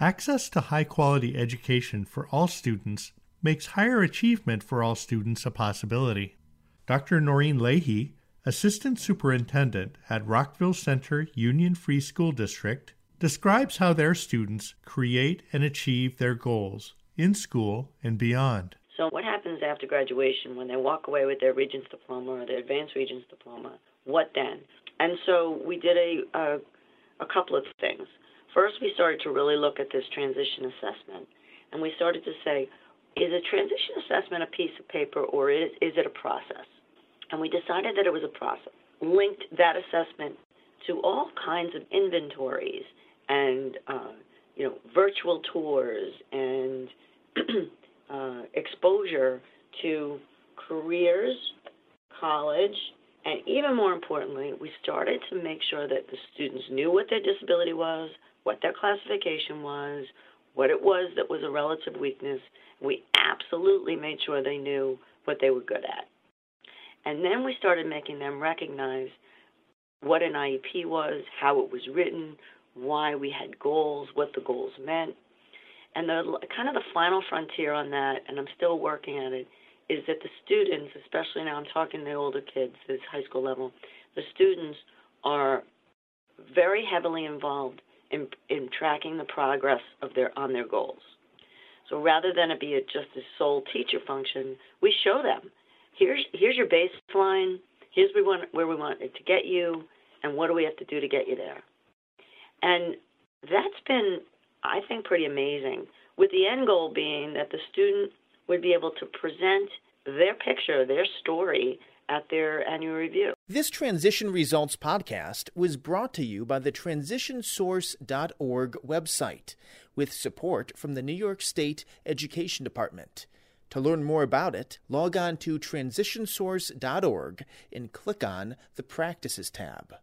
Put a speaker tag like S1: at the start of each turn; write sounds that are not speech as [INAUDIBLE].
S1: Access to high quality education for all students makes higher achievement for all students a possibility. Dr. Noreen Leahy, Assistant Superintendent at Rockville Centre Union Free School District, describes how their students create and achieve their goals in school and beyond.
S2: So, what happens after graduation when they walk away with their Regents diploma or their Advanced Regents diploma? What then? And so, we did a, a, a couple of things. First, we started to really look at this transition assessment, and we started to say, is a transition assessment a piece of paper or is, is it a process? And we decided that it was a process. Linked that assessment to all kinds of inventories and uh, you know virtual tours and [CLEARS THROAT] uh, exposure to careers, college, and even more importantly, we started to make sure that the students knew what their disability was, what their classification was, what it was that was a relative weakness. We absolutely made sure they knew what they were good at. And then we started making them recognize what an IEP was, how it was written, why we had goals, what the goals meant. And the kind of the final frontier on that, and I'm still working at it, is that the students, especially now I'm talking to the older kids, this high school level, the students are very heavily involved in, in tracking the progress of their on their goals. So rather than it be a, just a sole teacher function, we show them here's here's your baseline. Here's we want where we want it to get you, and what do we have to do to get you there. And that's been, I think, pretty amazing. With the end goal being that the student would be able to present their picture, their story at their annual review.
S3: This Transition Results podcast was brought to you by the transitionsource.org website with support from the New York State Education Department. To learn more about it, log on to transitionsource.org and click on the Practices tab.